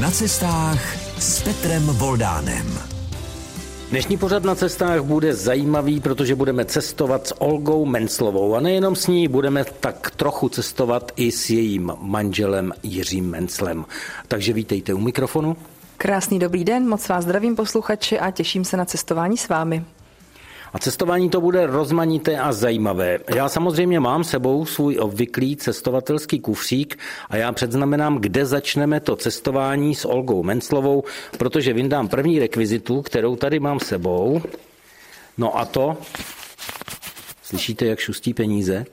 Na cestách s Petrem Voldánem. Dnešní pořad na cestách bude zajímavý, protože budeme cestovat s Olgou Menclovou a nejenom s ní, budeme tak trochu cestovat i s jejím manželem Jiřím Menclem. Takže vítejte u mikrofonu. Krásný dobrý den, moc vás zdravím posluchači a těším se na cestování s vámi. A cestování to bude rozmanité a zajímavé. Já samozřejmě mám sebou svůj obvyklý cestovatelský kufřík a já předznamenám, kde začneme to cestování s Olgou Menclovou, protože vyndám první rekvizitu, kterou tady mám sebou. No a to, slyšíte, jak šustí peníze?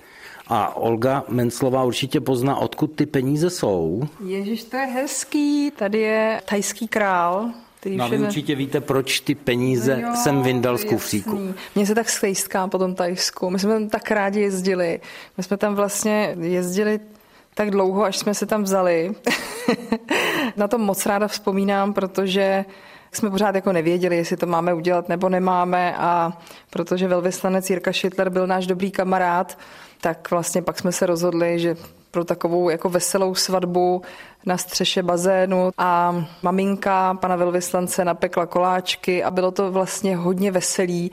A Olga Menclová určitě pozná, odkud ty peníze jsou. Ježíš, to je hezký. Tady je tajský král, který no a vy určitě víte, proč ty peníze no jo, jsem vyndal z kufříku. Mně se tak stejská po tom Tajsku. My jsme tam tak rádi jezdili. My jsme tam vlastně jezdili tak dlouho, až jsme se tam vzali. Na to moc ráda vzpomínám, protože jsme pořád jako nevěděli, jestli to máme udělat nebo nemáme a protože velvyslanec Jirka Šitler byl náš dobrý kamarád, tak vlastně pak jsme se rozhodli, že pro takovou jako veselou svatbu na střeše bazénu a maminka pana velvyslance napekla koláčky a bylo to vlastně hodně veselý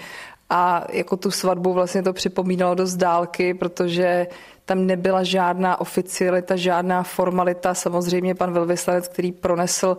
a jako tu svatbu vlastně to připomínalo dost dálky, protože tam nebyla žádná oficialita, žádná formalita. Samozřejmě pan velvyslanec, který pronesl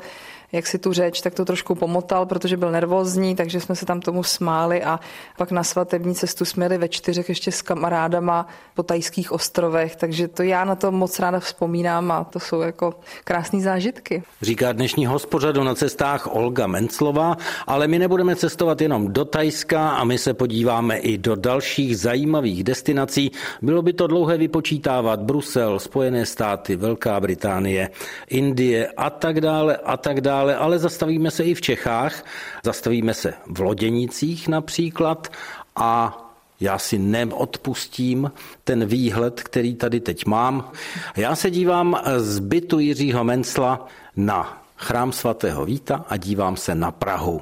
jak si tu řeč, tak to trošku pomotal, protože byl nervózní, takže jsme se tam tomu smáli a pak na svatební cestu jsme jeli ve čtyřech ještě s kamarádama po tajských ostrovech, takže to já na to moc ráda vzpomínám a to jsou jako krásné zážitky. Říká dnešní hospořadu na cestách Olga Menclová, ale my nebudeme cestovat jenom do Tajska a my se podíváme i do dalších zajímavých destinací. Bylo by to dlouhé vypočítávat Brusel, Spojené státy, Velká Británie, Indie a tak dále a tak dále dále, ale zastavíme se i v Čechách, zastavíme se v Loděnicích například a já si neodpustím ten výhled, který tady teď mám. Já se dívám z bytu Jiřího Mencla na chrám svatého Víta a dívám se na Prahu.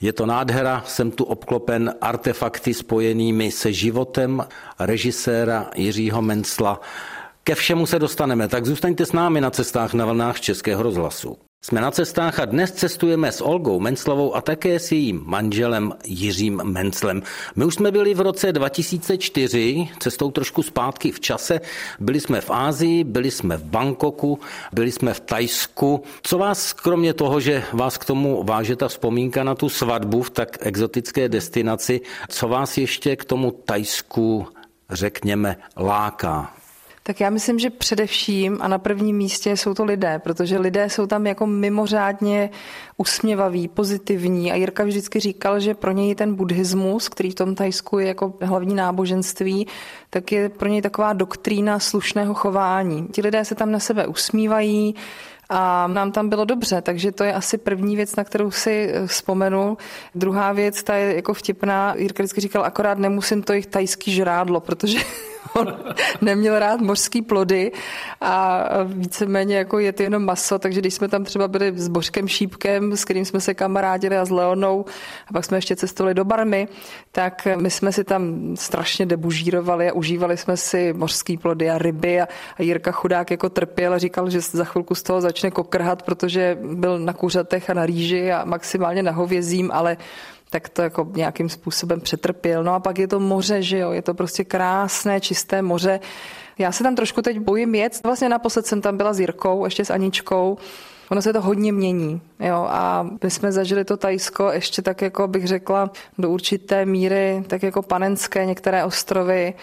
Je to nádhera, jsem tu obklopen artefakty spojenými se životem režiséra Jiřího Mencla. Ke všemu se dostaneme, tak zůstaňte s námi na cestách na vlnách Českého rozhlasu. Jsme na cestách a dnes cestujeme s Olgou Menclovou a také s jejím manželem Jiřím Menclem. My už jsme byli v roce 2004, cestou trošku zpátky v čase. Byli jsme v Ázii, byli jsme v Bangkoku, byli jsme v Tajsku. Co vás, kromě toho, že vás k tomu váže ta vzpomínka na tu svatbu v tak exotické destinaci, co vás ještě k tomu Tajsku, řekněme, láká? Tak já myslím, že především a na prvním místě jsou to lidé, protože lidé jsou tam jako mimořádně usměvaví, pozitivní a Jirka vždycky říkal, že pro něj ten buddhismus, který v tom Tajsku je jako hlavní náboženství, tak je pro něj taková doktrína slušného chování. Ti lidé se tam na sebe usmívají, a nám tam bylo dobře, takže to je asi první věc, na kterou si eh, vzpomenu. Druhá věc, ta je jako vtipná, Jirka vždycky říkal, akorát nemusím to jich tajský žrádlo, protože on neměl rád mořský plody a víceméně jako je to jenom maso, takže když jsme tam třeba byli s Božkem Šípkem, s kterým jsme se kamarádili a s Leonou a pak jsme ještě cestovali do Barmy, tak my jsme si tam strašně debužírovali a užívali jsme si mořský plody a ryby a, a Jirka chudák jako trpěl a říkal, že za chvilku z toho začne kokrhat, protože byl na kuřatech a na rýži a maximálně na hovězím, ale tak to jako nějakým způsobem přetrpěl. No a pak je to moře, že jo, je to prostě krásné, čisté moře. Já se tam trošku teď bojím jet. Vlastně naposled jsem tam byla s Jirkou, ještě s Aničkou. Ono se to hodně mění. Jo, a my jsme zažili to Tajsko ještě tak, jako bych řekla, do určité míry, tak jako panenské některé ostrovy.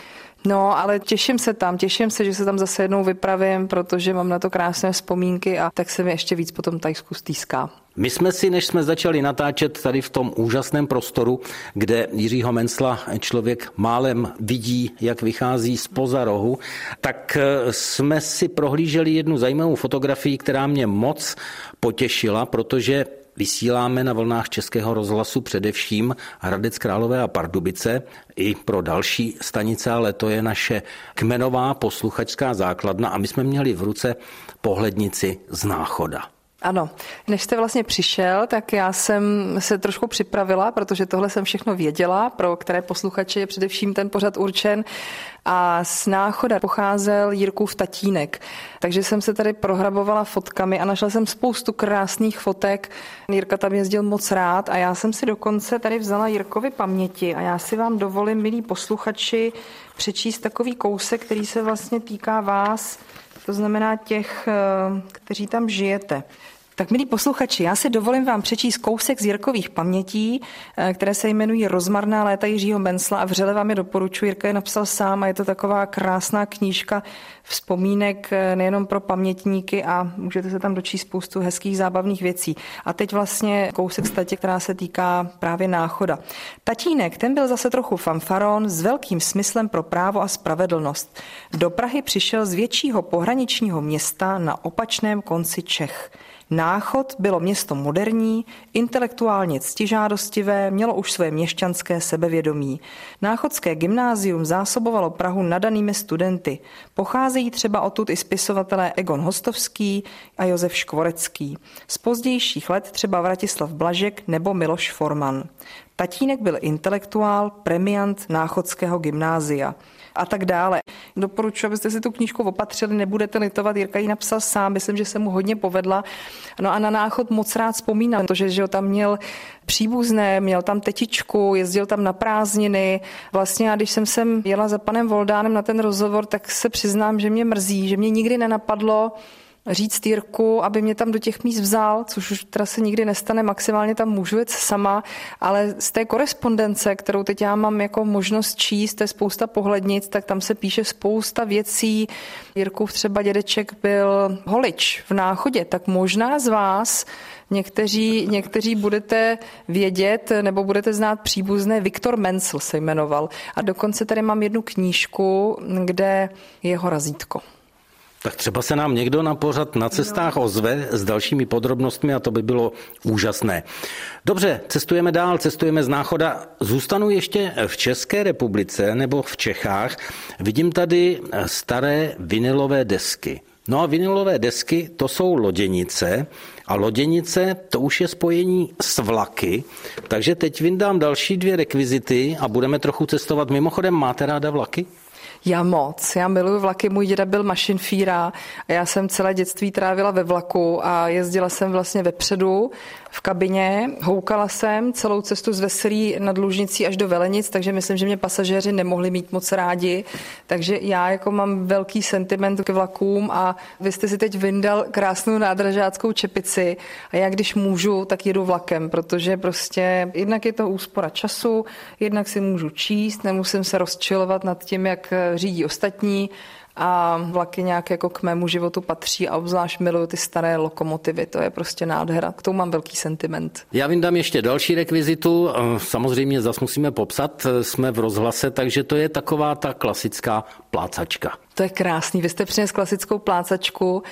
No, ale těším se tam, těším se, že se tam zase jednou vypravím, protože mám na to krásné vzpomínky a tak se mi ještě víc po tom Tajsku stýská. My jsme si, než jsme začali natáčet tady v tom úžasném prostoru, kde Jiřího Mencla člověk málem vidí, jak vychází z rohu, tak eh, jsme si prohlíželi jednu zajímavou fotografii, která mě moc potěšila, protože Vysíláme na vlnách Českého rozhlasu především Hradec Králové a Pardubice i pro další stanice, ale to je naše kmenová posluchačská základna a my jsme měli v ruce pohlednici z náchoda. Ano, než jste vlastně přišel, tak já jsem se trošku připravila, protože tohle jsem všechno věděla, pro které posluchače je především ten pořad určen. A z náchoda pocházel Jirkův tatínek. Takže jsem se tady prohrabovala fotkami a našla jsem spoustu krásných fotek. Jirka tam jezdil moc rád a já jsem si dokonce tady vzala Jirkovi paměti a já si vám dovolím, milí posluchači, přečíst takový kousek, který se vlastně týká vás, to znamená těch, eh, kteří tam žijete. Tak milí posluchači, já si dovolím vám přečíst kousek z Jirkových pamětí, eh, které se jmenují Rozmarná léta Jiřího Bensla a vřele vám je doporučuji. Jirka je napsal sám a je to taková krásná knížka vzpomínek eh, nejenom pro pamětníky a můžete se tam dočíst spoustu hezkých zábavných věcí. A teď vlastně kousek statě, která se týká právě náchoda. Tatínek, ten byl zase trochu fanfaron s velkým smyslem pro právo a spravedlnost. Do Prahy přišel z většího pohraničního města na opačném konci Čech. Náchod bylo město moderní, intelektuálně ctižádostivé, mělo už své měšťanské sebevědomí. Náchodské gymnázium zásobovalo Prahu nadanými studenty. Pocházejí třeba odtud i spisovatelé Egon Hostovský a Josef Škvorecký. Z pozdějších let třeba Vratislav Blažek nebo Miloš Forman. Tatínek byl intelektuál, premiant Náchodského gymnázia a tak dále. Doporučuji, abyste si tu knížku opatřili, nebudete litovat. Jirka ji napsal sám, myslím, že se mu hodně povedla. No a na náchod moc rád vzpomínám, protože že tam měl příbuzné, měl tam tetičku, jezdil tam na prázdniny. Vlastně já, když jsem sem jela za panem Voldánem na ten rozhovor, tak se přiznám, že mě mrzí, že mě nikdy nenapadlo, říct Jirku, aby mě tam do těch míst vzal, což už teda se nikdy nestane, maximálně tam můžu jet sama, ale z té korespondence, kterou teď já mám jako možnost číst, to je spousta pohlednic, tak tam se píše spousta věcí. Jirkův třeba dědeček byl holič v náchodě, tak možná z vás Někteří, někteří budete vědět nebo budete znát příbuzné. Viktor Mencel se jmenoval. A dokonce tady mám jednu knížku, kde je jeho razítko. Tak třeba se nám někdo na pořad na cestách ozve s dalšími podrobnostmi a to by bylo úžasné. Dobře, cestujeme dál, cestujeme z náchoda. Zůstanu ještě v České republice nebo v Čechách. Vidím tady staré vinilové desky. No a vinilové desky to jsou loděnice a loděnice to už je spojení s vlaky, takže teď vyndám další dvě rekvizity a budeme trochu cestovat. Mimochodem, máte ráda vlaky? Já moc, já miluji vlaky, můj děda byl mašinfíra a já jsem celé dětství trávila ve vlaku a jezdila jsem vlastně vepředu v kabině, houkala jsem celou cestu z Veselí nad Lužnicí až do Velenic, takže myslím, že mě pasažéři nemohli mít moc rádi, takže já jako mám velký sentiment k vlakům a vy jste si teď vyndal krásnou nádražáckou čepici a já když můžu, tak jedu vlakem, protože prostě jednak je to úspora času, jednak si můžu číst, nemusím se rozčilovat nad tím, jak řídí ostatní a vlaky nějak jako k mému životu patří a obzvlášť miluju ty staré lokomotivy, to je prostě nádhera, k tomu mám velký sentiment. Já vyndám ještě další rekvizitu, samozřejmě zase musíme popsat, jsme v rozhlase, takže to je taková ta klasická plácačka. To je krásný, vy jste přines klasickou plácačku,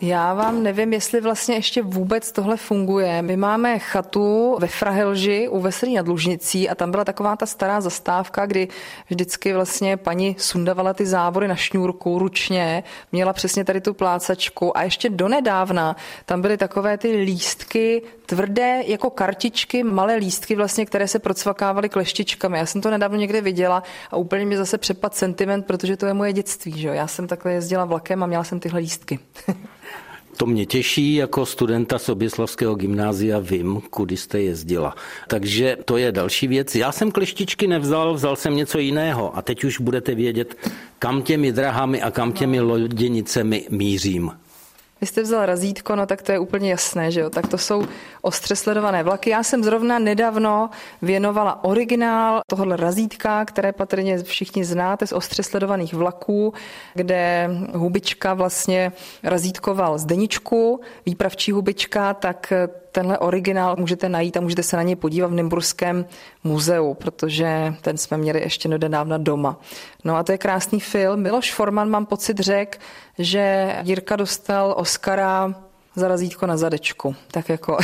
já vám nevím, jestli vlastně ještě vůbec tohle funguje. My máme chatu ve Frahelži u Veselí nad Lužnicí a tam byla taková ta stará zastávka, kdy vždycky vlastně paní sundavala ty závory na šňůrku ručně, měla přesně tady tu plácačku a ještě donedávna tam byly takové ty lístky tvrdé jako kartičky, malé lístky vlastně, které se procvakávaly kleštičkami. Já jsem to nedávno někde viděla a úplně mi zase přepad sentiment, protože to je moje dětství. Že? Já jsem takhle jezdila vlakem a měla jsem tyhle lístky. To mě těší, jako studenta Soběslavského gymnázia vím, kudy jste jezdila. Takže to je další věc. Já jsem kleštičky nevzal, vzal jsem něco jiného a teď už budete vědět, kam těmi drahami a kam těmi loděnicemi mířím. Vy jste vzal razítko, no tak to je úplně jasné, že jo? Tak to jsou ostře sledované vlaky. Já jsem zrovna nedávno věnovala originál tohohle razítka, které patrně všichni znáte z ostře sledovaných vlaků, kde hubička vlastně razítkoval zdeničku, výpravčí hubička, tak tenhle originál můžete najít a můžete se na něj podívat v Nymburském muzeu, protože ten jsme měli ještě nedávna doma. No a to je krásný film. Miloš Forman, mám pocit, řekl, že Jirka dostal Oscara za razítko na zadečku. Tak jako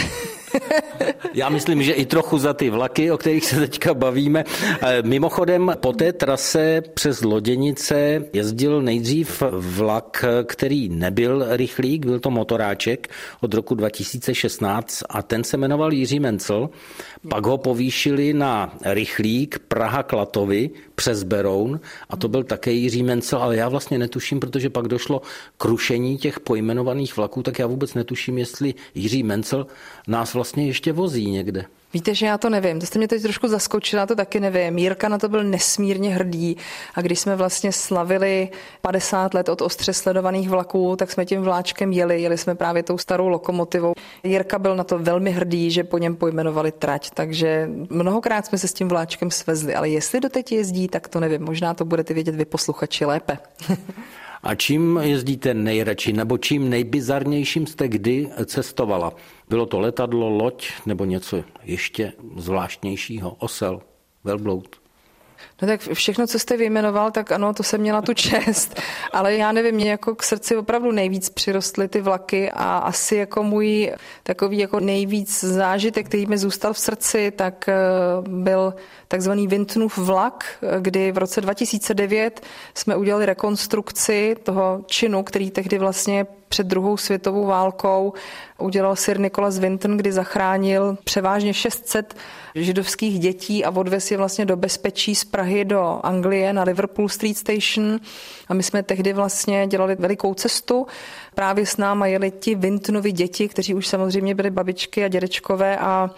Já myslím, že i trochu za ty vlaky, o kterých se teďka bavíme. Eh, mimochodem, po té trase přes Loděnice jezdil nejdřív vlak, který nebyl rychlík, byl to motoráček od roku 2016 a ten se jmenoval Jiří Mencel. Pak ho povýšili na rychlík Praha-Klatovy přes Beroun a to byl také Jiří Mencel, ale já vlastně netuším, protože pak došlo k rušení těch pojmenovaných vlaků, tak já vůbec netuším, jestli Jiří Mencel nás vlastně ještě vozí někde. Víte, že já to nevím. To jste mě teď trošku zaskočila, to taky nevím. Mírka na to byl nesmírně hrdý a když jsme vlastně slavili 50 let od ostře sledovaných vlaků, tak jsme tím vláčkem jeli. Jeli jsme právě tou starou lokomotivou. Jirka byl na to velmi hrdý, že po něm pojmenovali trať, takže mnohokrát jsme se s tím vláčkem svezli, ale jestli doteď jezdí, tak to nevím. Možná to budete vědět vy posluchači lépe. A čím jezdíte nejradši, nebo čím nejbizarnějším jste kdy cestovala? Bylo to letadlo, loď nebo něco ještě zvláštnějšího? Osel, velbloud? No tak všechno, co jste vyjmenoval, tak ano, to jsem měla tu čest, ale já nevím, mě jako k srdci opravdu nejvíc přirostly ty vlaky a asi jako můj takový jako nejvíc zážitek, který mi zůstal v srdci, tak eh, byl takzvaný Vintnův vlak, kdy v roce 2009 jsme udělali rekonstrukci toho činu, který tehdy vlastně před druhou světovou válkou udělal Sir Nicholas Winton, kdy zachránil převážně 600 židovských dětí a odvez je vlastně do bezpečí z Prahy do Anglie na Liverpool Street Station. A my jsme tehdy vlastně dělali velikou cestu. Právě s náma jeli ti Wintonovi děti, kteří už samozřejmě byli babičky a dědečkové a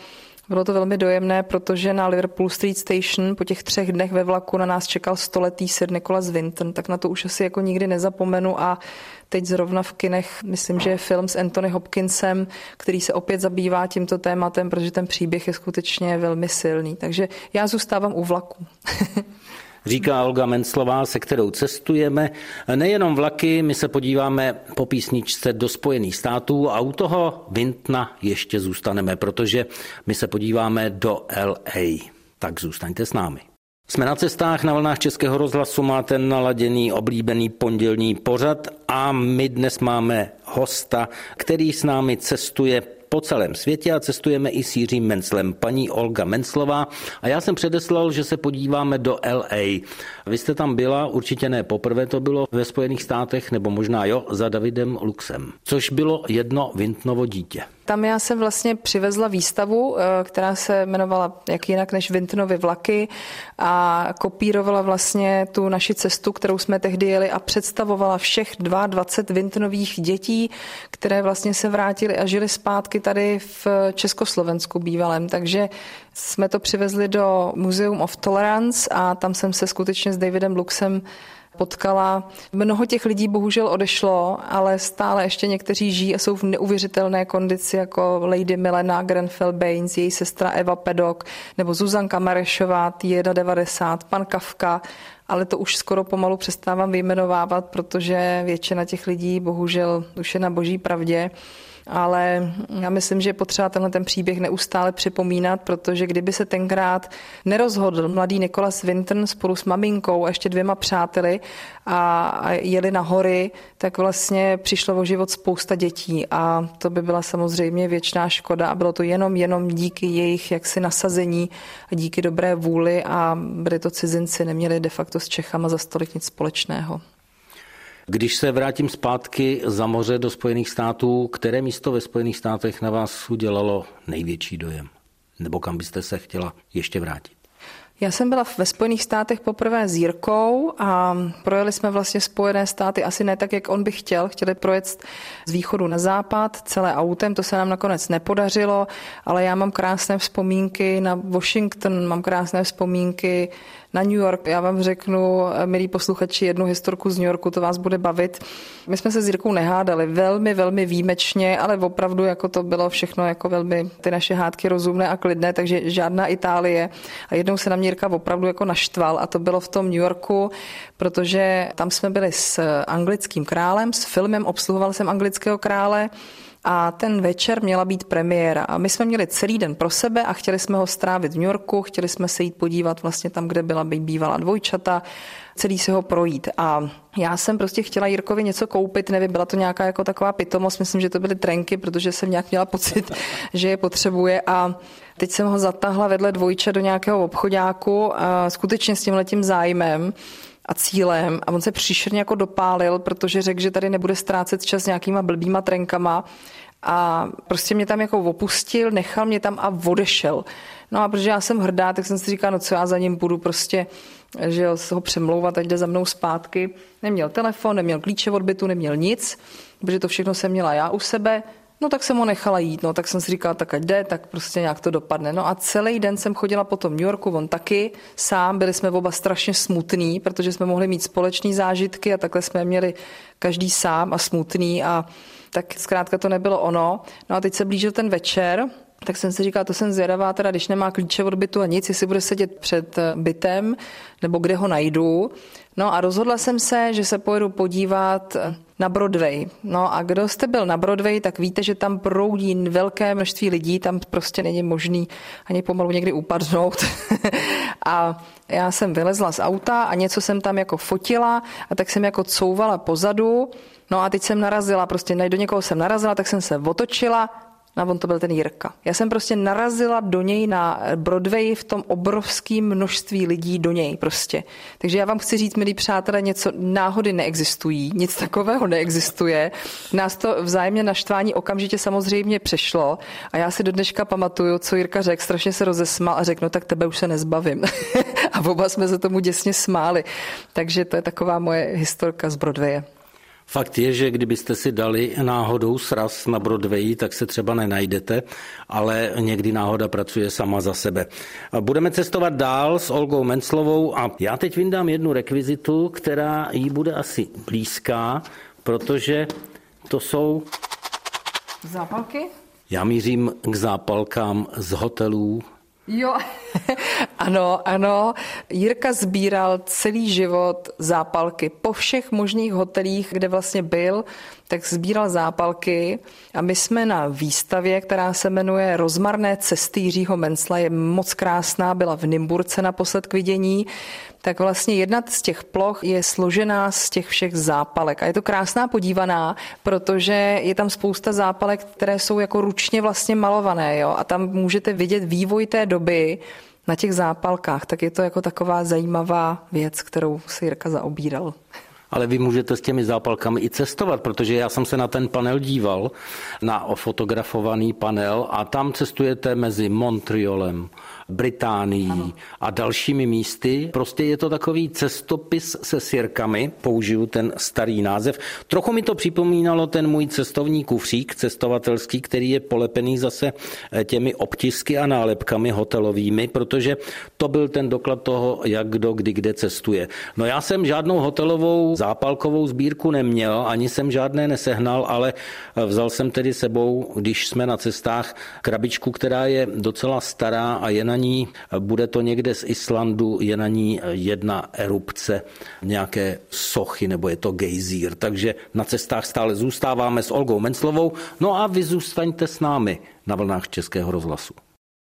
bylo to velmi dojemné, protože na Liverpool Street Station po těch třech dnech ve vlaku na nás čekal stoletý Sir Nicholas Winton, tak na to už asi jako nikdy nezapomenu a teď zrovna v kinech, myslím, že je film s Anthony Hopkinsem, který se opět zabývá tímto tématem, protože ten příběh je skutečně velmi silný. Takže já zůstávám u vlaku. říká Olga Menclová, se kterou cestujeme. Nejenom vlaky, my se podíváme po písničce do Spojených států a u toho Vintna ještě zůstaneme, protože my se podíváme do LA. Tak zůstaňte s námi. Jsme na cestách na vlnách Českého rozhlasu, máte naladěný oblíbený pondělní pořad a my dnes máme hosta, který s námi cestuje po celém světě a cestujeme i s Jiřím Menclem, paní Olga Menclová. A já jsem předeslal, že se podíváme do LA. Vy jste tam byla, určitě ne poprvé to bylo ve Spojených státech, nebo možná jo, za Davidem Luxem, což bylo jedno Vintnovo dítě. Tam já jsem vlastně přivezla výstavu, eh, která se jmenovala jak jinak než Vintonovy vlaky a kopírovala vlastně tu naši cestu, kterou jsme tehdy jeli a představovala všech 22 Vintonových dětí, které vlastně se vrátili a žili zpátky tady v Československu bývalém. Takže jsme to přivezli do Museum of Tolerance a tam jsem se skutečně s Davidem Luxem potkala. Mnoho těch lidí bohužel odešlo, ale stále ještě někteří žijí a jsou v neuvěřitelné kondici, jako Lady Milena Grenfell Baines, její sestra Eva Pedok, nebo Zuzanka Marešová, t 90, pan Kafka, ale to už skoro pomalu přestávám vyjmenovávat, protože většina těch lidí bohužel už je na boží pravdě ale já myslím, že je potřeba tenhle ten příběh neustále připomínat, protože kdyby se tenkrát nerozhodl mladý Nikolas Winton spolu s maminkou a ještě dvěma přáteli a, jeli na hory, tak vlastně přišlo o život spousta dětí a to by byla samozřejmě věčná škoda a bylo to jenom, jenom díky jejich jaksi nasazení a díky dobré vůli a byli to cizinci, neměli de facto s Čechama za stolik nic společného. Když se vrátím zpátky za moře do Spojených států, které místo ve Spojených státech na vás udělalo největší dojem? Nebo kam byste se chtěla ještě vrátit? Já jsem byla ve Spojených státech poprvé s Jirkou a projeli jsme vlastně Spojené státy asi ne tak, jak on by chtěl. Chtěli projet z východu na západ celé autem, to se nám nakonec nepodařilo, ale já mám krásné vzpomínky na Washington, mám krásné vzpomínky na New York. Já vám řeknu, milí posluchači, jednu historku z New Yorku, to vás bude bavit. My jsme se s Jirkou nehádali velmi, velmi výjimečně, ale opravdu jako to bylo všechno jako velmi ty naše hádky rozumné a klidné, takže žádná Itálie. A jednou se na mě Jirka opravdu jako naštval a to bylo v tom New Yorku, protože tam jsme byli s anglickým králem, s filmem, obsluhoval jsem anglického krále a ten večer měla být premiéra. A my jsme měli celý den pro sebe a chtěli jsme ho strávit v New Yorku, chtěli jsme se jít podívat vlastně tam, kde byla bývalá dvojčata, celý se ho projít. A já jsem prostě chtěla Jirkovi něco koupit, nevím, byla to nějaká jako taková pitomost, myslím, že to byly trenky, protože jsem nějak měla pocit, že je potřebuje a teď jsem ho zatahla vedle dvojče do nějakého obchodáku skutečně s tím letím zájmem a cílem a on se příšerně jako dopálil, protože řekl, že tady nebude ztrácet čas nějakýma blbýma trenkama a prostě mě tam jako opustil, nechal mě tam a odešel. No a protože já jsem hrdá, tak jsem si říkala, no co já za ním budu prostě, že ho přemlouvat, ať jde za mnou zpátky. Neměl telefon, neměl klíče od bytu, neměl nic, protože to všechno jsem měla já u sebe. No tak jsem ho nechala jít, no tak jsem si říkala, tak ať jde, tak prostě nějak to dopadne. No a celý den jsem chodila po tom New Yorku, on taky sám, byli jsme oba strašně smutný, protože jsme mohli mít společné zážitky a takhle jsme měli každý sám a smutný a tak zkrátka to nebylo ono. No a teď se blížil ten večer, tak jsem si říkala, to jsem zvědavá, teda když nemá klíče od bytu a nic, jestli bude sedět před bytem, nebo kde ho najdu. No a rozhodla jsem se, že se pojedu podívat na Broadway. No a kdo jste byl na Broadway, tak víte, že tam proudí velké množství lidí, tam prostě není možný ani pomalu někdy upadnout. a já jsem vylezla z auta a něco jsem tam jako fotila a tak jsem jako couvala pozadu. No a teď jsem narazila, prostě do někoho jsem narazila, tak jsem se otočila a on to byl ten Jirka. Já jsem prostě narazila do něj na Broadway v tom obrovském množství lidí do něj prostě. Takže já vám chci říct, milí přátelé, něco náhody neexistují, nic takového neexistuje. Nás to vzájemně naštvání okamžitě samozřejmě přešlo a já si do dneška pamatuju, co Jirka řekl, strašně se rozesmál a řekl, no tak tebe už se nezbavím. a oba jsme se tomu děsně smáli. Takže to je taková moje historka z Broadwaye. Fakt je, že kdybyste si dali náhodou sraz na Broadway, tak se třeba nenajdete, ale někdy náhoda pracuje sama za sebe. Budeme cestovat dál s Olgou Menclovou a já teď vyndám jednu rekvizitu, která jí bude asi blízká, protože to jsou... Zápalky? Já mířím k zápalkám z hotelů Jo, ano, ano. Jirka sbíral celý život zápalky po všech možných hotelích, kde vlastně byl, tak sbíral zápalky a my jsme na výstavě, která se jmenuje Rozmarné cesty Jiřího Mencla, je moc krásná, byla v Nymburce naposled k vidění, tak vlastně jedna z těch ploch je složená z těch všech zápalek. A je to krásná podívaná, protože je tam spousta zápalek, které jsou jako ručně vlastně malované. Jo? A tam můžete vidět vývoj té doby na těch zápalkách. Tak je to jako taková zajímavá věc, kterou si Jirka zaobíral ale vy můžete s těmi zápalkami i cestovat, protože já jsem se na ten panel díval, na ofotografovaný panel a tam cestujete mezi Montrealem, Británií a dalšími místy. Prostě je to takový cestopis se sirkami, použiju ten starý název. Trochu mi to připomínalo ten můj cestovní kufřík cestovatelský, který je polepený zase eh, těmi obtisky a nálepkami hotelovými, protože to byl ten doklad toho, jak kdo kdy kde cestuje. No já jsem žádnou hotelovou zápalkovou sbírku neměl, ani jsem žádné nesehnal, ale eh, vzal jsem tedy sebou, když jsme na cestách, krabičku, která je docela stará a je na ní, bude to někde z Islandu, je na ní jedna erupce nějaké sochy nebo je to gejzír. Takže na cestách stále zůstáváme s Olgou Menclovou. No a vy zůstaňte s námi na vlnách Českého rozhlasu.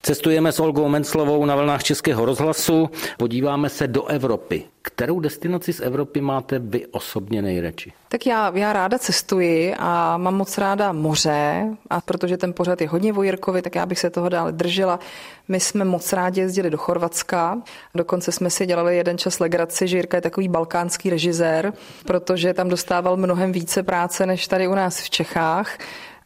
Cestujeme s Olgou Menclovou na vlnách Českého rozhlasu, podíváme se do Evropy. Kterou destinaci z Evropy máte vy osobně nejradši? Tak já, já ráda cestuji a mám moc ráda moře a protože ten pořad je hodně vojirkový, tak já bych se toho dále držela. My jsme moc rádi jezdili do Chorvatska, dokonce jsme si dělali jeden čas legraci, že Jirka je takový balkánský režisér, protože tam dostával mnohem více práce než tady u nás v Čechách.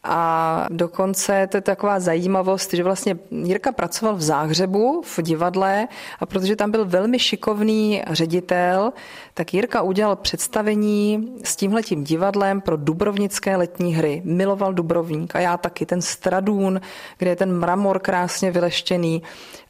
A dokonce to je taková zajímavost, že vlastně Jirka pracoval v Záhřebu v divadle a protože tam byl velmi šikovný ředitel, tak Jirka udělal představení s tímhletím divadlem pro dubrovnické letní hry. Miloval Dubrovník a já taky. Ten Stradún, kde je ten mramor krásně vyleštěný,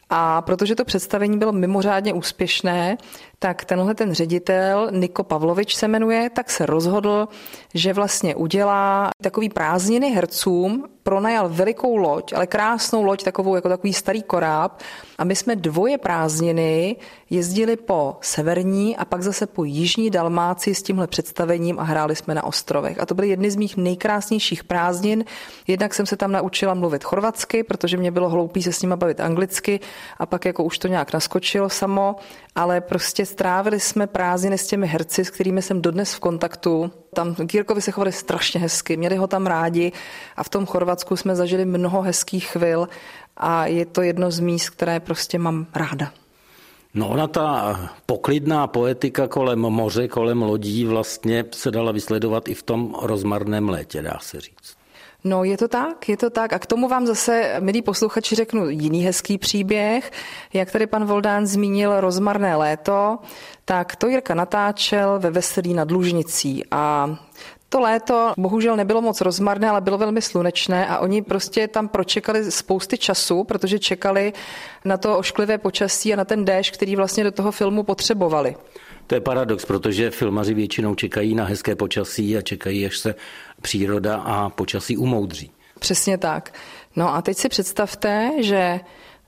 a protože to představení bylo mimořádně úspěšné, tak tenhle ten ředitel, Niko Pavlovič se jmenuje, tak se rozhodl, že vlastně udělá takový prázdniny hercům, pronajal velikou loď, ale krásnou loď, takovou jako takový starý koráb. A my jsme dvoje prázdniny jezdili po severní a pak zase po jižní Dalmáci s tímhle představením a hráli jsme na ostrovech. A to byly jedny z mých nejkrásnějších prázdnin. Jednak jsem se tam naučila mluvit chorvatsky, protože mě bylo hloupý se s nima bavit anglicky a pak jako už to nějak naskočilo samo, ale prostě strávili jsme prázdniny s těmi herci, s kterými jsem dodnes v kontaktu. Tam Kýrkovi se chovali strašně hezky, měli ho tam rádi a v tom Chorvatsku jsme zažili mnoho hezkých chvil a je to jedno z míst, které prostě mám ráda. No ona ta poklidná poetika kolem moře, kolem lodí vlastně se dala vysledovat i v tom rozmarném létě, dá se říct. No je to tak, je to tak. A k tomu vám zase, milí posluchači, řeknu jiný hezký příběh. Jak tady pan Voldán zmínil rozmarné léto, tak to Jirka natáčel ve Veselí nad Lužnicí a to léto bohužel nebylo moc rozmarné, ale bylo velmi slunečné a oni prostě tam pročekali spousty času, protože čekali na to ošklivé počasí a na ten déšť, který vlastně do toho filmu potřebovali. To je paradox, protože filmaři většinou čekají na hezké počasí a čekají, až se příroda a počasí umoudří. Přesně tak. No a teď si představte, že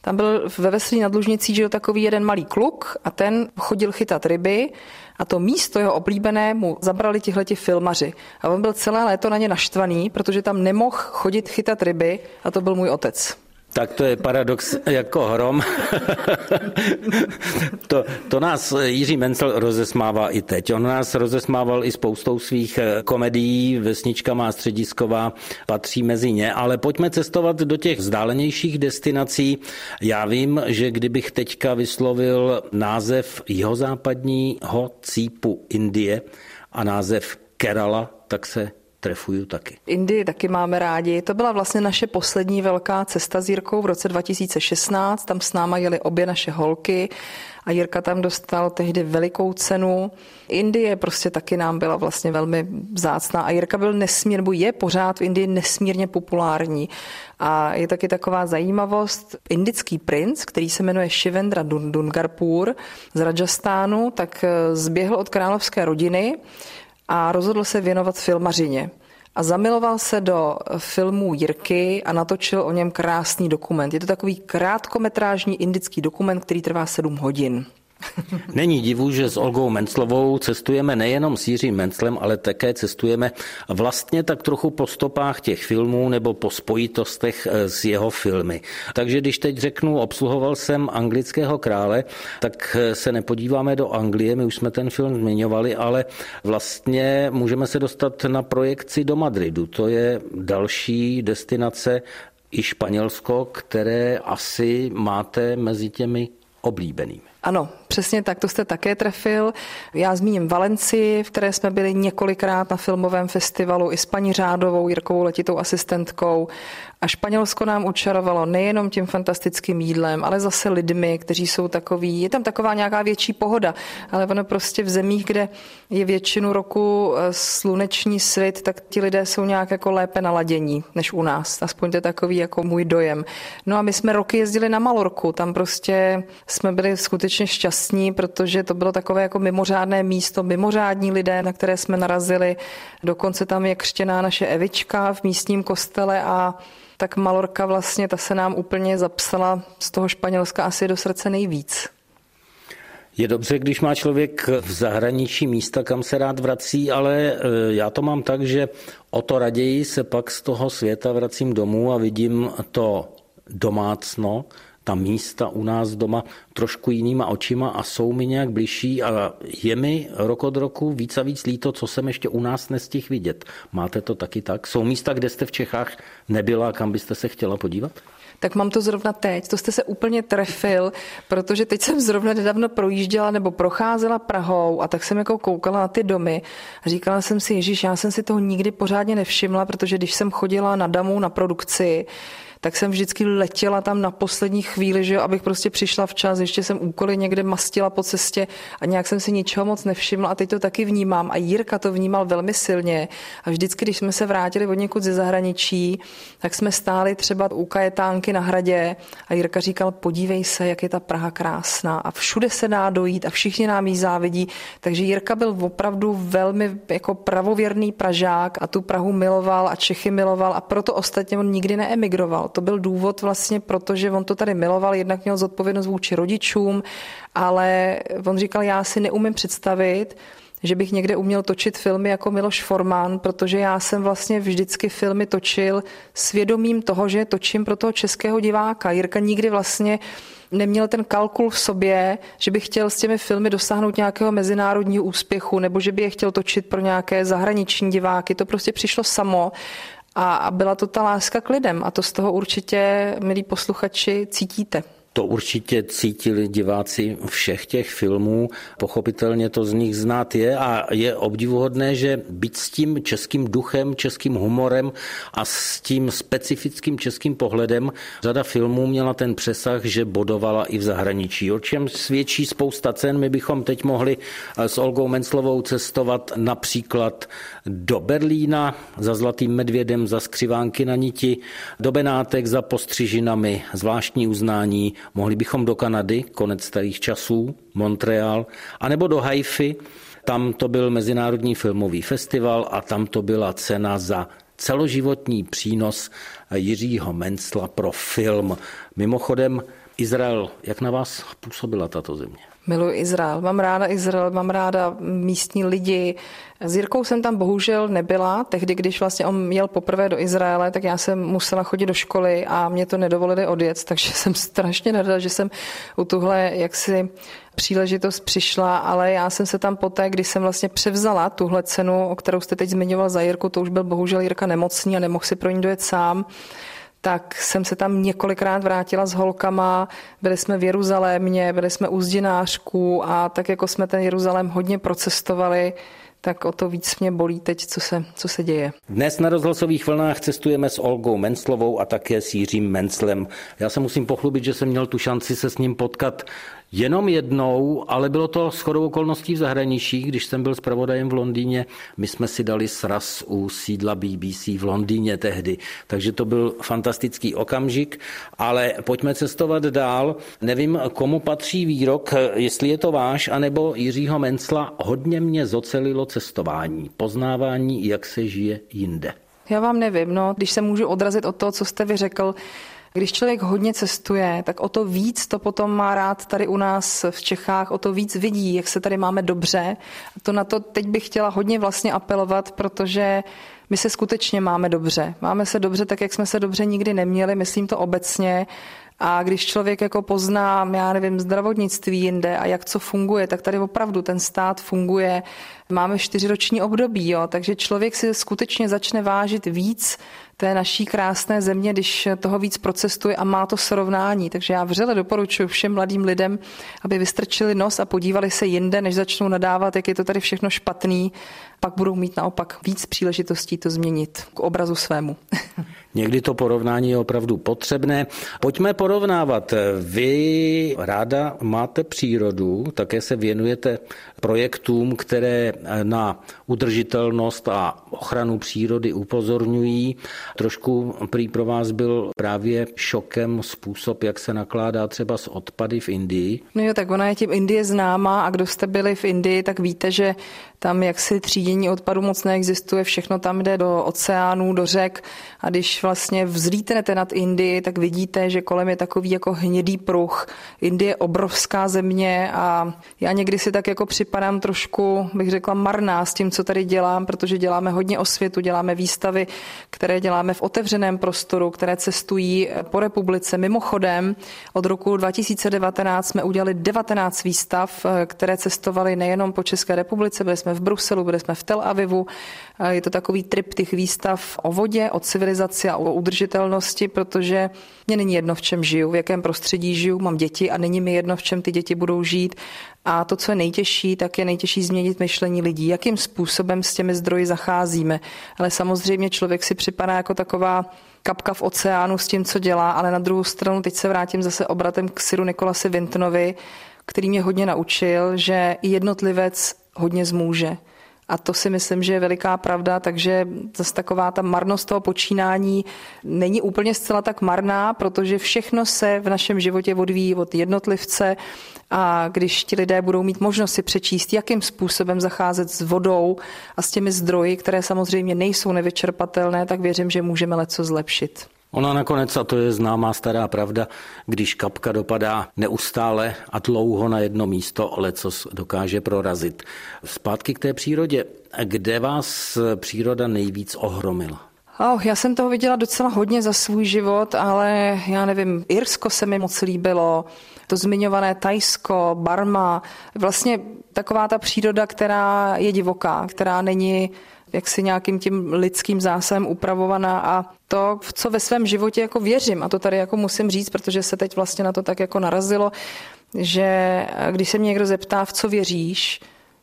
tam byl ve Veselí nad Lužnicí žil takový jeden malý kluk a ten chodil chytat ryby a to místo jeho oblíbené mu zabrali tihleti filmaři. A on byl celé léto na ně naštvaný, protože tam nemohl chodit chytat ryby a to byl můj otec. Tak to je paradox jako hrom. to, to nás Jiří Mencel rozesmává i teď. On nás rozesmával i spoustou svých eh, komedií, Vesnička má středisková patří mezi ně, ale pojďme cestovat do těch vzdálenějších destinací. Já vím, že kdybych teďka vyslovil název jihozápadního cípu Indie a název Kerala, tak se trefuju taky. Indii taky máme rádi. To byla vlastně naše poslední velká cesta s Jirkou v roce 2016. Tam s náma jeli obě naše holky a Jirka tam dostal tehdy velikou cenu. Indie prostě taky nám byla vlastně velmi vzácná a Jirka byl nesmírně, nebo je pořád v Indii nesmírně populární. A je taky taková zajímavost, indický princ, který se jmenuje Shivendra Dungarpur z Rajastánu, tak eh, zběhl od královské rodiny a rozhodl se věnovat filmařině. A zamiloval se do filmů Jirky a natočil o něm krásný dokument. Je to takový krátkometrážní indický dokument, který trvá sedm hodin. Není divu, že s Olgou Menclovou cestujeme nejenom s Jiřím Menclem, ale také cestujeme vlastně tak trochu po stopách těch filmů nebo po spojitostech eh, s jeho filmy. Takže když teď řeknu, obsluhoval jsem anglického krále, tak eh, se nepodíváme do Anglie, my už jsme ten film zmiňovali, ale vlastně můžeme se dostat na projekci do Madridu. To je další destinace i Španělsko, které asi máte mezi těmi oblíbenými. Ano, přesně tak, to jste také trefil. Já zmíním Valencii, v které jsme byli několikrát na filmovém festivalu i s paní Řádovou, Jirkovou letitou asistentkou. A Španělsko nám učarovalo nejenom tím fantastickým jídlem, ale zase lidmi, kteří jsou takový, je tam taková nějaká větší pohoda, ale ono prostě v zemích, kde je většinu roku eh, sluneční svět, tak ti lidé jsou nějak jako lépe naladění než u nás. Aspoň to je takový jako můj dojem. No a my jsme roky jezdili na Malorku, tam prostě jsme byli skutečně šťastní, protože to bylo takové jako mimořádné místo, mimořádní lidé, na které jsme narazili. Dokonce tam je křtěná naše Evička v místním kostele a tak Malorka vlastně, ta se nám úplně zapsala z toho Španělska asi do srdce nejvíc. Je dobře, když má člověk v zahraničí místa, kam se rád vrací, ale e, já to mám tak, že o to raději se pak z toho světa vracím domů a vidím to domácno, ta místa u nás doma trošku jinýma očima a jsou mi nějak bližší a je mi rok od roku víc a víc líto, co jsem ještě u nás nestihl vidět. Máte to taky tak? Jsou místa, kde jste v Čechách nebyla, kam byste se chtěla podívat? tak mám to zrovna teď. To jste se úplně trefil, protože teď jsem zrovna nedávno projížděla nebo procházela Prahou a tak jsem jako koukala na ty domy a říkala jsem si, Ježíš, já jsem si toho nikdy pořádně nevšimla, protože když jsem chodila na damu na produkci, tak jsem vždycky letěla tam na poslední chvíli, že jo, abych prostě přišla včas, ještě jsem úkoly někde mastila po cestě a nějak jsem si ničeho moc nevšimla a teď to taky vnímám a Jirka to vnímal velmi silně a vždycky, když jsme se vrátili od někud ze zahraničí, tak jsme stáli třeba u kajetánky na hradě a Jirka říkal, podívej se, jak je ta Praha krásná a všude se dá dojít a všichni nám jí závidí. Takže Jirka byl opravdu velmi jako pravověrný Pražák a tu Prahu miloval a Čechy miloval a proto ostatně on nikdy neemigroval. To byl důvod vlastně, protože on to tady miloval, jednak měl zodpovědnost vůči rodičům, ale on říkal, já si neumím představit, že bych někde uměl točit filmy jako Miloš Forman, protože já jsem vlastně vždycky filmy točil svědomím toho, že točím pro toho českého diváka. Jirka nikdy vlastně neměl ten kalkul v sobě, že by chtěl s těmi filmy dosáhnout nějakého mezinárodního úspěchu nebo že by je chtěl točit pro nějaké zahraniční diváky. To prostě přišlo samo a byla to ta láska k lidem a to z toho určitě, milí posluchači, cítíte. To určitě cítili diváci všech těch filmů, pochopitelně to z nich znát je a je obdivuhodné, že byť s tím českým duchem, českým humorem a s tím specifickým českým pohledem řada filmů měla ten přesah, že bodovala i v zahraničí. O čem svědčí spousta cen. My bychom teď mohli s Olgou Menclovou cestovat například do Berlína za Zlatým medvědem, za skřivánky na niti, do Benátek za postřižinami, zvláštní uznání, Mohli bychom do Kanady, konec starých časů, Montreal, anebo do Haify, tam to byl Mezinárodní filmový festival a tam to byla cena za celoživotní přínos Jiřího Mencla pro film. Mimochodem, Izrael, jak na vás působila tato země? Miluji Izrael. Mám ráda Izrael, mám ráda místní lidi. S Jirkou jsem tam bohužel nebyla. Tehdy, když vlastně on měl poprvé do Izraele, tak já jsem musela chodit do školy a mě to nedovolili odjet, takže jsem strašně nerada, že jsem u tuhle jaksi příležitost přišla, ale já jsem se tam poté, když jsem vlastně převzala tuhle cenu, o kterou jste teď zmiňoval za Jirku, to už byl bohužel Jirka nemocný a nemohl si pro ní dojet sám, tak jsem se tam několikrát vrátila s holkama, byli jsme v Jeruzalémě, byli jsme u zdinářků a tak jako jsme ten Jeruzalém hodně procestovali, tak o to víc mě bolí teď, co se, co se děje. Dnes na rozhlasových vlnách cestujeme s Olgou Menclovou a také s Jiřím Menclem. Já se musím pochlubit, že jsem měl tu šanci se s ním potkat Jenom jednou, ale bylo to shodou okolností v zahraničí, když jsem byl zpravodajem v Londýně. My jsme si dali sraz u sídla BBC v Londýně tehdy, takže to byl fantastický okamžik, ale pojďme cestovat dál. Nevím, komu patří výrok, jestli je to váš, anebo Jiřího Mencla, hodně mě zocelilo cestování, poznávání, jak se žije jinde. Já vám nevím, no, když se můžu odrazit od toho, co jste vy řekl, když člověk hodně cestuje, tak o to víc to potom má rád tady u nás v Čechách, o to víc vidí, jak se tady máme dobře. A to na to teď bych chtěla hodně vlastně apelovat, protože my se skutečně máme dobře. Máme se dobře tak, jak jsme se dobře nikdy neměli, myslím to obecně. A když člověk jako pozná, já nevím, zdravotnictví jinde a jak co funguje, tak tady opravdu ten stát funguje. Máme čtyřiroční období, jo, takže člověk si skutečně začne vážit víc té naší krásné země, když toho víc procestuje a má to srovnání. Takže já vřele doporučuji všem mladým lidem, aby vystrčili nos a podívali se jinde, než začnou nadávat, jak je to tady všechno špatný. Pak budou mít naopak víc příležitostí to změnit k obrazu svému. Někdy to porovnání je opravdu potřebné. Pojďme porovnávat. Vy ráda máte přírodu, také se věnujete projektům, které na udržitelnost a ochranu přírody upozorňují. Trošku prý pro vás byl právě šokem způsob, jak se nakládá třeba s odpady v Indii. No jo, tak ona je tím Indie známá a kdo jste byli v Indii, tak víte, že tam jaksi třídění odpadu moc neexistuje, všechno tam jde do oceánů, do řek a když vlastně vzlítnete nad Indii, tak vidíte, že kolem je takový jako hnědý pruh. Indie je obrovská země a já někdy si tak jako připadám trošku, bych řekla, marná s tím, co tady dělám, protože děláme hodně osvětu, děláme výstavy, které děláme v otevřeném prostoru, které cestují po republice. Mimochodem, od roku 2019 jsme udělali 19 výstav, které cestovaly nejenom po České republice, byli jsme v Bruselu, byli jsme v Tel Avivu. Je to takový triptych výstav o vodě, o civilizaci a o udržitelnosti, protože mě není jedno, v čem žiju, v jakém prostředí žiju, mám děti a není mi jedno, v čem ty děti budou žít. A to, co je nejtěžší, tak je nejtěžší změnit myšlení lidí, jakým způsobem s těmi zdroji zacházíme. Ale samozřejmě člověk si připadá jako taková kapka v oceánu s tím, co dělá, ale na druhou stranu teď se vrátím zase obratem k Siru Nikolasi Vintonovi, který mě hodně naučil, že jednotlivec hodně zmůže. A to si myslím, že je veliká pravda, takže zase taková ta marnost toho počínání není úplně zcela tak marná, protože všechno se v našem životě odvíjí od jednotlivce a když ti lidé budou mít možnost si přečíst, jakým způsobem zacházet s vodou a s těmi zdroji, které samozřejmě nejsou nevyčerpatelné, tak věřím, že můžeme leco zlepšit. Ona nakonec, a to je známá stará pravda, když kapka dopadá neustále a dlouho na jedno místo, lecos dokáže prorazit. Zpátky k té přírodě. Kde vás příroda nejvíc ohromila? Oh, já jsem toho viděla docela hodně za svůj život, ale já nevím, Irsko se mi moc líbilo, to zmiňované Tajsko, Barma, vlastně taková ta příroda, která je divoká, která není jaksi nějakým tím lidským zásem upravovaná a to, v co ve svém životě jako věřím, a to tady jako musím říct, protože se teď vlastně na to tak jako narazilo, že když se mě někdo zeptá, v co věříš,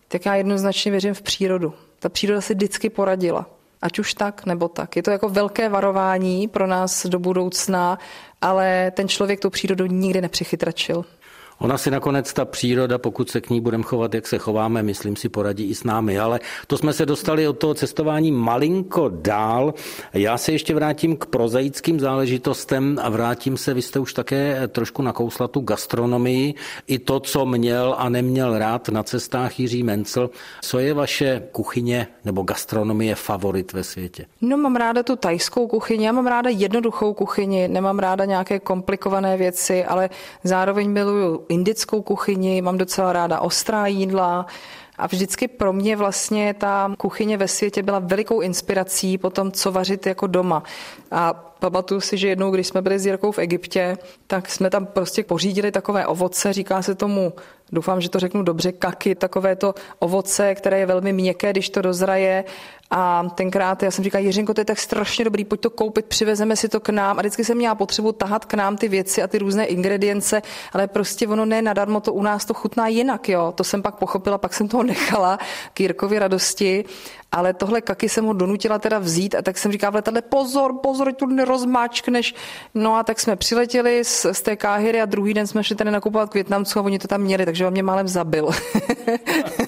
tak já jednoznačně věřím v přírodu. Ta příroda si vždycky poradila. Ať už tak, nebo tak. Je to jako velké varování pro nás do budoucna, ale ten člověk tu přírodu nikdy nepřichytračil. Ona si nakonec ta příroda, pokud se k ní budeme chovat, jak se chováme, myslím si, poradí i s námi. Ale to jsme se dostali od toho cestování malinko dál. Já se ještě vrátím k prozaickým záležitostem a vrátím se, vy jste už také trošku nakousla tu gastronomii, i to, co měl a neměl rád na cestách Jiří Mencel. Co je vaše kuchyně nebo gastronomie favorit ve světě? No mám ráda tu tajskou kuchyni, já mám ráda jednoduchou kuchyni, nemám ráda nějaké komplikované věci, ale zároveň miluju indickou kuchyni, mám docela ráda ostrá jídla, a vždycky pro mě vlastně ta kuchyně ve světě byla velikou inspirací po tom, co vařit jako doma. A pamatuju si, že jednou, když jsme byli s Jirkou v Egyptě, tak jsme tam prostě pořídili takové ovoce, říká se tomu, doufám, že to řeknu dobře, kaky, takové to ovoce, které je velmi měkké, když to dozraje a tenkrát já jsem říkala, Jiřinko, to je tak strašně dobrý, pojď to koupit, přivezeme si to k nám. A vždycky jsem měla potřebu tahat k nám ty věci a ty různé ingredience, ale prostě ono ne nadarmo, to u nás to chutná jinak, jo. To jsem pak pochopila, pak jsem toho nechala k Jirkovi radosti ale tohle kaky jsem ho donutila teda vzít a tak jsem říkala v letadle pozor, pozor, tu nerozmáčkneš. No a tak jsme přiletěli z, z té Káhyry a druhý den jsme šli tady nakupovat k Větnamcům a oni to tam měli, takže on mě málem zabil.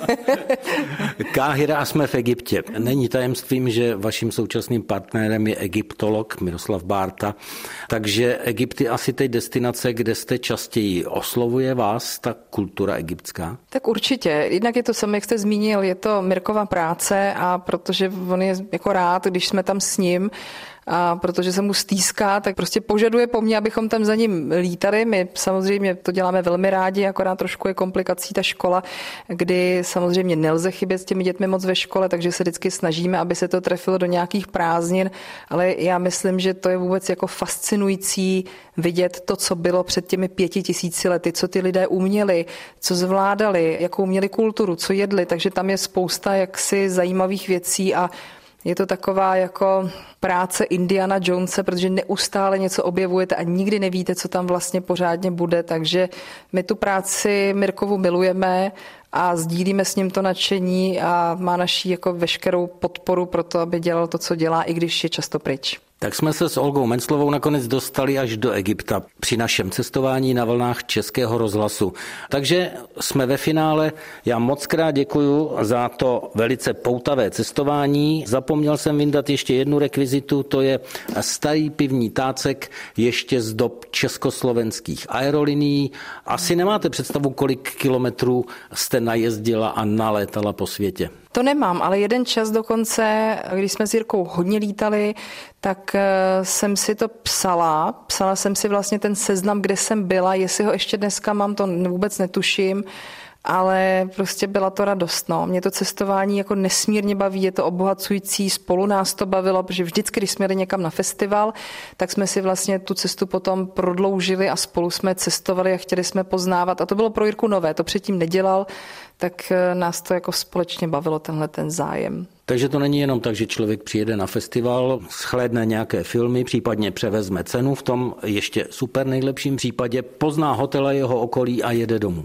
Káhyra a jsme v Egyptě. Není tajemstvím, že vaším současným partnerem je egyptolog Miroslav Bárta, takže Egypt je asi teď destinace, kde jste častěji. Oslovuje vás ta kultura egyptská? Tak určitě. Jednak je to samé, jak jste zmínil, je to Mirkova práce a protože on je jako rád, když jsme tam s ním, a protože se mu stýská, tak prostě požaduje po mně, abychom tam za ním lítali. My samozřejmě to děláme velmi rádi, akorát trošku je komplikací ta škola, kdy samozřejmě nelze chybět s těmi dětmi moc ve škole, takže se vždycky snažíme, aby se to trefilo do nějakých prázdnin, ale já myslím, že to je vůbec jako fascinující vidět to, co bylo před těmi pěti tisíci lety, co ty lidé uměli, co zvládali, jakou měli kulturu, co jedli, takže tam je spousta jaksi zajímavých věcí a je to taková jako práce Indiana Jonese, protože neustále něco objevujete a nikdy nevíte, co tam vlastně pořádně bude, takže my tu práci Mirkovu milujeme a sdílíme s ním to nadšení a má naší jako veškerou podporu pro to, aby dělal to, co dělá, i když je často pryč. Tak jsme se s Olgou Menclovou nakonec dostali až do Egypta při našem cestování na vlnách Českého rozhlasu. Takže jsme ve finále. Já moc krát děkuji za to velice poutavé cestování. Zapomněl jsem vyndat ještě jednu rekvizitu, to je starý pivní tácek ještě z dob československých aerolinií. Asi nemáte představu, kolik kilometrů jste najezdila a nalétala po světě. To nemám, ale jeden čas dokonce, když jsme s Jirkou hodně lítali, tak eh, jsem si to psala. Psala jsem si vlastně ten seznam, kde jsem byla. Jestli ho ještě dneska mám, to vůbec netuším ale prostě byla to radost. No. Mě to cestování jako nesmírně baví, je to obohacující, spolu nás to bavilo, protože vždycky, když jsme jeli někam na festival, tak jsme si vlastně tu cestu potom prodloužili a spolu jsme cestovali a chtěli jsme poznávat. A to bylo pro Jirku nové, to předtím nedělal, tak eh, nás to jako společně bavilo tenhle ten zájem. Takže to není jenom tak, že člověk přijede na festival, shlédne nějaké filmy, případně převezme cenu, v tom ještě super nejlepším případě pozná hotela jeho okolí a jede domů.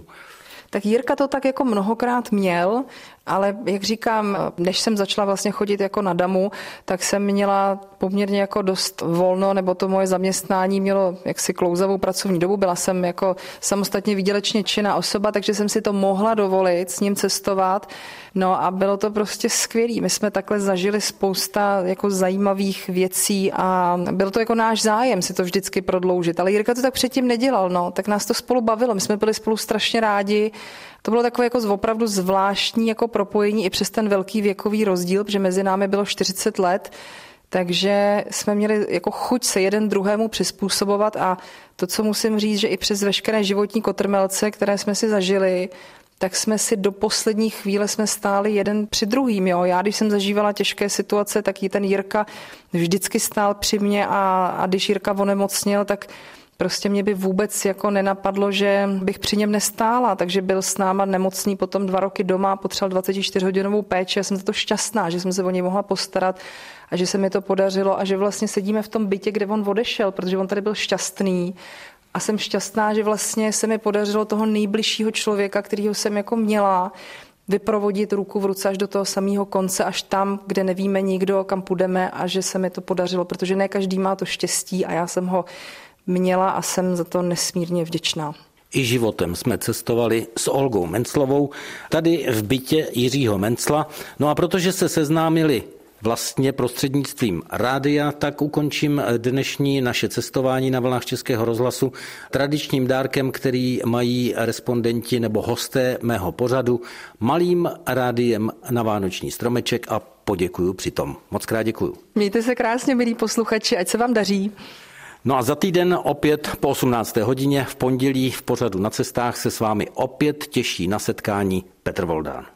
Tak Jirka to tak jako mnohokrát měl Ale jak říkám, než jsem začala vlastně chodit jako na damu, tak jsem měla poměrně jako dost volno, nebo to moje zaměstnání mělo jaksi klouzavou pracovní dobu. Byla jsem jako samostatně výdělečně činná osoba, takže jsem si to mohla dovolit s ním cestovat. No a bylo to prostě skvělé. My jsme takhle zažili spousta jako zajímavých věcí a byl to jako náš zájem si to vždycky prodloužit. Ale Jirka to tak předtím nedělal, no, tak nás to spolu bavilo. My jsme byli spolu strašně rádi. To bylo takové jako opravdu zvláštní jako propojení i přes ten velký věkový rozdíl, protože mezi námi bylo 40 let. Takže jsme měli jako chuť se jeden druhému přizpůsobovat a to, co musím říct, že i přes veškeré životní kotrmelce, které jsme si zažili, tak jsme si do poslední chvíle jsme stáli jeden při druhým. Jo. Já, když jsem zažívala těžké situace, tak i ten Jirka vždycky stál při mě a, a když Jirka onemocněl, tak Prostě mě by vůbec jako nenapadlo, že bych při něm nestála, takže byl s náma nemocný potom dva roky doma, potřeboval 24-hodinovou péči. Já jsem za to šťastná, že jsem se o něj mohla postarat a že se mi to podařilo a že vlastně sedíme v tom bytě, kde on odešel, protože on tady byl šťastný a jsem šťastná, že vlastně se mi podařilo toho nejbližšího člověka, kterýho jsem jako měla, vyprovodit ruku v ruce až do toho samého konce, až tam, kde nevíme nikdo, kam půjdeme a že se mi to podařilo, protože ne každý má to štěstí a já jsem ho měla a jsem za to nesmírně vděčná. I životem jsme cestovali s Olgou Menclovou, tady v bytě Jiřího Mencla. No a protože se seznámili vlastně prostřednictvím rádia, tak ukončím dnešní naše cestování na vlnách Českého rozhlasu tradičním dárkem, který mají respondenti nebo hosté mého pořadu, malým rádiem na Vánoční stromeček a poděkuju přitom. Moc krát děkuju. Mějte se krásně, milí posluchači, ať se vám daří. No a za týden opět po 18. hodině v pondělí v pořadu na cestách se s vámi opět těší na setkání Petr Voldán.